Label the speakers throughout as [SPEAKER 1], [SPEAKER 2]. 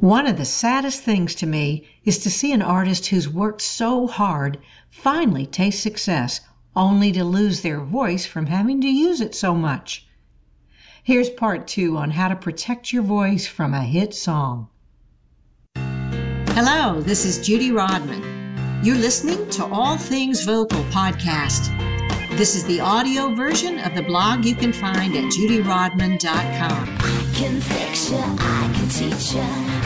[SPEAKER 1] One of the saddest things to me is to see an artist who's worked so hard finally taste success only to lose their voice from having to use it so much. Here's part two on how to protect your voice from a hit song. Hello, this is Judy Rodman. You're listening to All Things Vocal podcast. This is the audio version of the blog you can find at judyrodman.com.
[SPEAKER 2] I can fix you, I can teach you,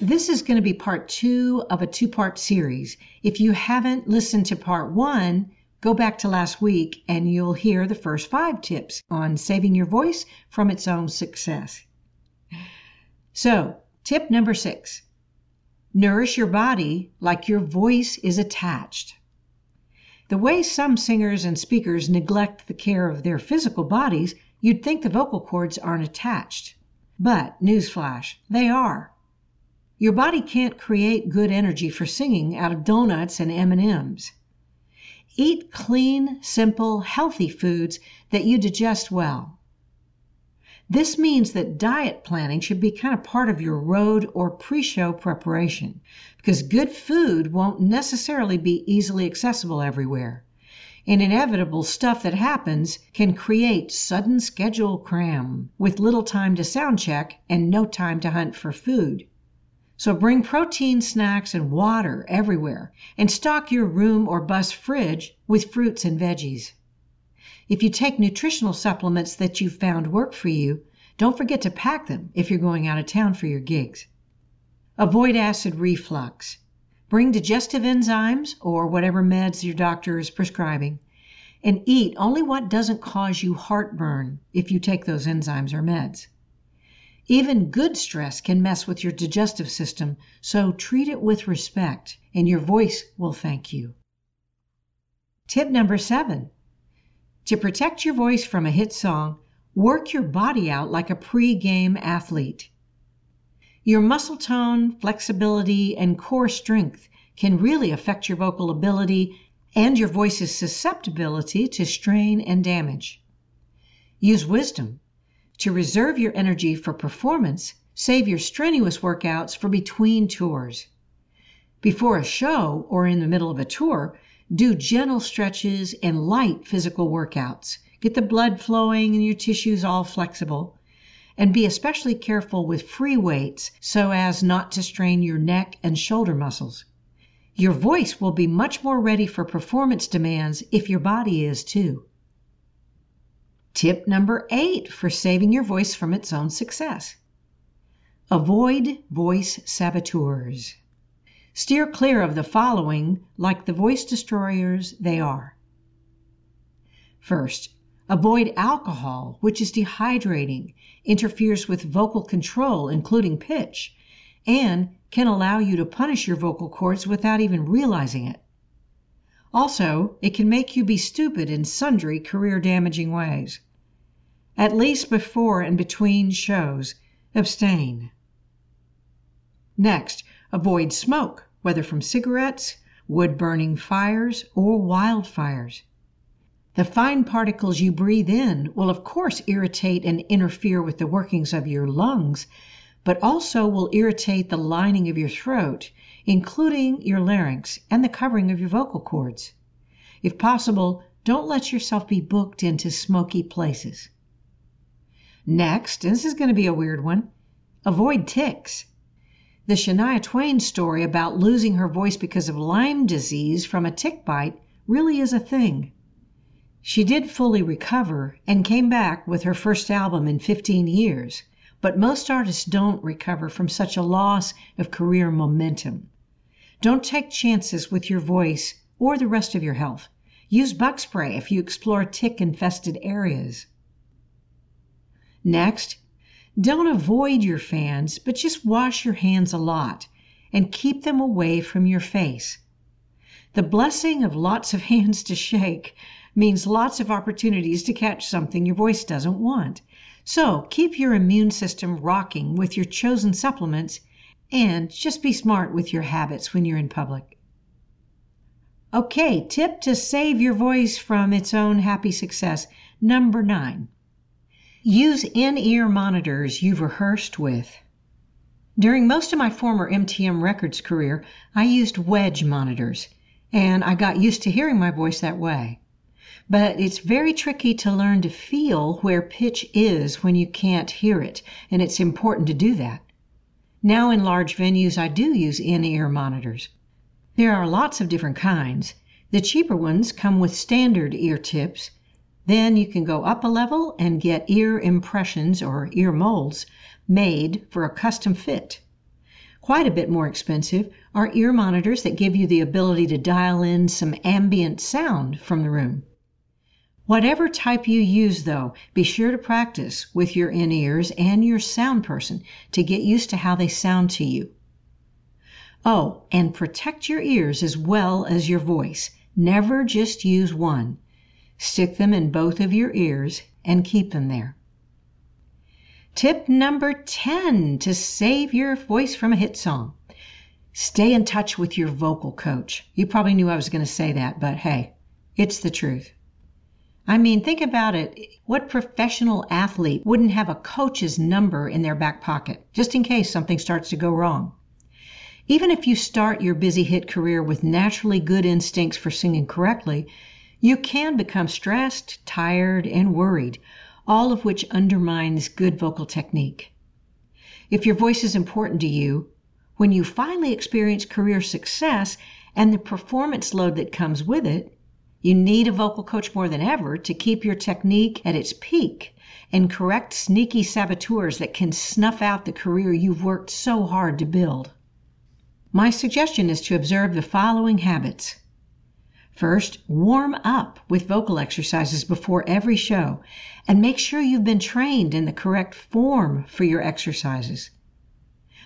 [SPEAKER 1] This is going to be part two of a two part series. If you haven't listened to part one, go back to last week and you'll hear the first five tips on saving your voice from its own success. So, tip number six nourish your body like your voice is attached. The way some singers and speakers neglect the care of their physical bodies, you'd think the vocal cords aren't attached. But, newsflash, they are. Your body can't create good energy for singing out of donuts and M&Ms. Eat clean, simple, healthy foods that you digest well. This means that diet planning should be kind of part of your road or pre show preparation because good food won't necessarily be easily accessible everywhere. And inevitable stuff that happens can create sudden schedule cram with little time to sound check and no time to hunt for food. So bring protein snacks and water everywhere and stock your room or bus fridge with fruits and veggies. If you take nutritional supplements that you've found work for you, don't forget to pack them if you're going out of town for your gigs. Avoid acid reflux. Bring digestive enzymes or whatever meds your doctor is prescribing. And eat only what doesn't cause you heartburn if you take those enzymes or meds. Even good stress can mess with your digestive system, so treat it with respect, and your voice will thank you. Tip number seven to protect your voice from a hit song, work your body out like a pre game athlete. Your muscle tone, flexibility, and core strength can really affect your vocal ability and your voice's susceptibility to strain and damage. Use wisdom. To reserve your energy for performance, save your strenuous workouts for between tours. Before a show or in the middle of a tour, do gentle stretches and light physical workouts. Get the blood flowing and your tissues all flexible. And be especially careful with free weights so as not to strain your neck and shoulder muscles. Your voice will be much more ready for performance demands if your body is too. Tip number eight for saving your voice from its own success avoid voice saboteurs. Steer clear of the following, like the voice destroyers they are. First, avoid alcohol, which is dehydrating, interferes with vocal control, including pitch, and can allow you to punish your vocal cords without even realizing it. Also, it can make you be stupid in sundry career damaging ways. At least before and between shows, abstain. Next, avoid smoke, whether from cigarettes, wood burning fires, or wildfires. The fine particles you breathe in will, of course, irritate and interfere with the workings of your lungs, but also will irritate the lining of your throat, including your larynx and the covering of your vocal cords. If possible, don't let yourself be booked into smoky places. Next, and this is going to be a weird one, avoid ticks. The Shania Twain story about losing her voice because of Lyme disease from a tick bite really is a thing. She did fully recover and came back with her first album in 15 years, but most artists don't recover from such a loss of career momentum. Don't take chances with your voice or the rest of your health. Use bug spray if you explore tick infested areas. Next, don't avoid your fans, but just wash your hands a lot and keep them away from your face. The blessing of lots of hands to shake means lots of opportunities to catch something your voice doesn't want. So keep your immune system rocking with your chosen supplements and just be smart with your habits when you're in public. Okay, tip to save your voice from its own happy success. Number nine. Use in ear monitors you've rehearsed with. During most of my former MTM Records career, I used wedge monitors, and I got used to hearing my voice that way. But it's very tricky to learn to feel where pitch is when you can't hear it, and it's important to do that. Now in large venues, I do use in ear monitors. There are lots of different kinds. The cheaper ones come with standard ear tips. Then you can go up a level and get ear impressions or ear molds made for a custom fit. Quite a bit more expensive are ear monitors that give you the ability to dial in some ambient sound from the room. Whatever type you use, though, be sure to practice with your in ears and your sound person to get used to how they sound to you. Oh, and protect your ears as well as your voice. Never just use one. Stick them in both of your ears and keep them there. Tip number 10 to save your voice from a hit song. Stay in touch with your vocal coach. You probably knew I was going to say that, but hey, it's the truth. I mean, think about it. What professional athlete wouldn't have a coach's number in their back pocket just in case something starts to go wrong? Even if you start your busy hit career with naturally good instincts for singing correctly, you can become stressed, tired, and worried, all of which undermines good vocal technique. If your voice is important to you, when you finally experience career success and the performance load that comes with it, you need a vocal coach more than ever to keep your technique at its peak and correct sneaky saboteurs that can snuff out the career you've worked so hard to build. My suggestion is to observe the following habits. First, warm up with vocal exercises before every show and make sure you've been trained in the correct form for your exercises.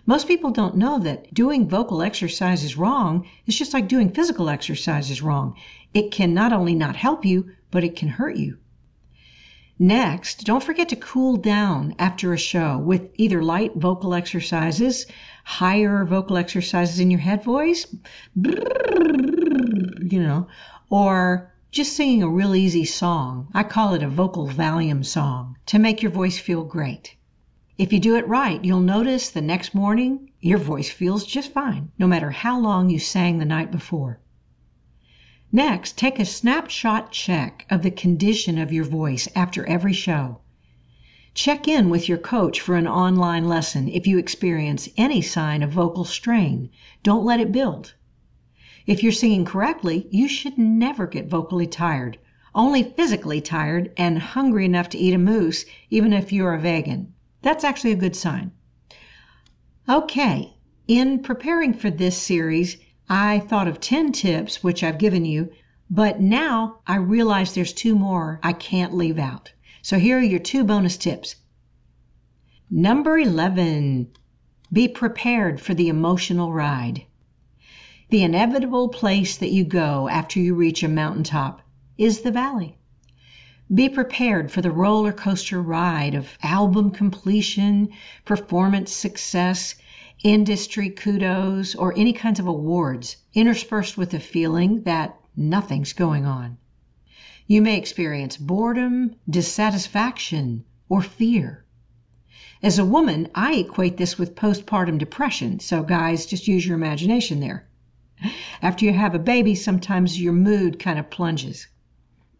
[SPEAKER 1] Most people don't know that doing vocal exercises wrong is just like doing physical exercises wrong. It can not only not help you, but it can hurt you. Next, don't forget to cool down after a show with either light vocal exercises, higher vocal exercises in your head voice, you know, or just singing a real easy song. I call it a vocal Valium song to make your voice feel great. If you do it right, you'll notice the next morning your voice feels just fine, no matter how long you sang the night before. Next, take a snapshot check of the condition of your voice after every show. Check in with your coach for an online lesson if you experience any sign of vocal strain. Don't let it build. If you're singing correctly, you should never get vocally tired, only physically tired and hungry enough to eat a moose, even if you're a vegan. That's actually a good sign. Okay, in preparing for this series, I thought of 10 tips, which I've given you, but now I realize there's two more I can't leave out. So here are your two bonus tips. Number 11 Be prepared for the emotional ride. The inevitable place that you go after you reach a mountaintop is the valley. Be prepared for the roller coaster ride of album completion, performance success, industry kudos, or any kinds of awards, interspersed with the feeling that nothing's going on. You may experience boredom, dissatisfaction, or fear. As a woman, I equate this with postpartum depression, so guys, just use your imagination there. After you have a baby, sometimes your mood kind of plunges.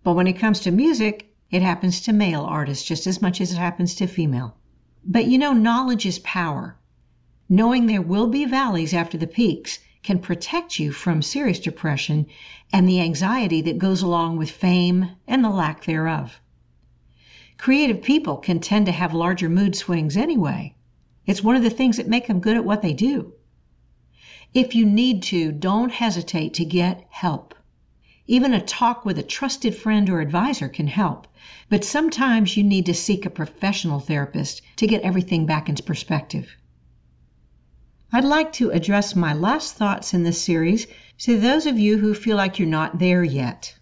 [SPEAKER 1] But when it comes to music, it happens to male artists just as much as it happens to female. But you know, knowledge is power. Knowing there will be valleys after the peaks can protect you from serious depression and the anxiety that goes along with fame and the lack thereof. Creative people can tend to have larger mood swings anyway. It's one of the things that make them good at what they do. If you need to, don't hesitate to get help. Even a talk with a trusted friend or advisor can help, but sometimes you need to seek a professional therapist to get everything back into perspective. I'd like to address my last thoughts in this series to those of you who feel like you're not there yet.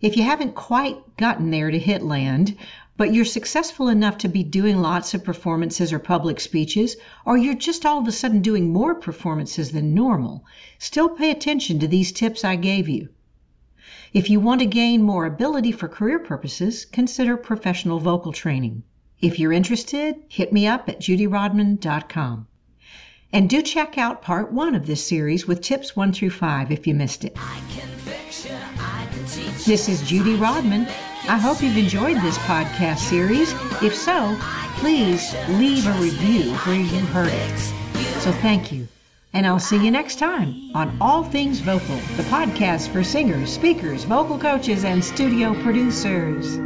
[SPEAKER 1] If you haven't quite gotten there to hit land, but you're successful enough to be doing lots of performances or public speeches, or you're just all of a sudden doing more performances than normal, still pay attention to these tips I gave you. If you want to gain more ability for career purposes, consider professional vocal training. If you're interested, hit me up at judyrodman.com. And do check out part one of this series with tips one through five if you missed it.
[SPEAKER 2] I can fix you, I can teach
[SPEAKER 1] This is Judy Rodman. I hope you've enjoyed this podcast series. If so, please leave a review where you heard it. So thank you. And I'll see you next time on All Things Vocal, the podcast for singers, speakers, vocal coaches, and studio producers.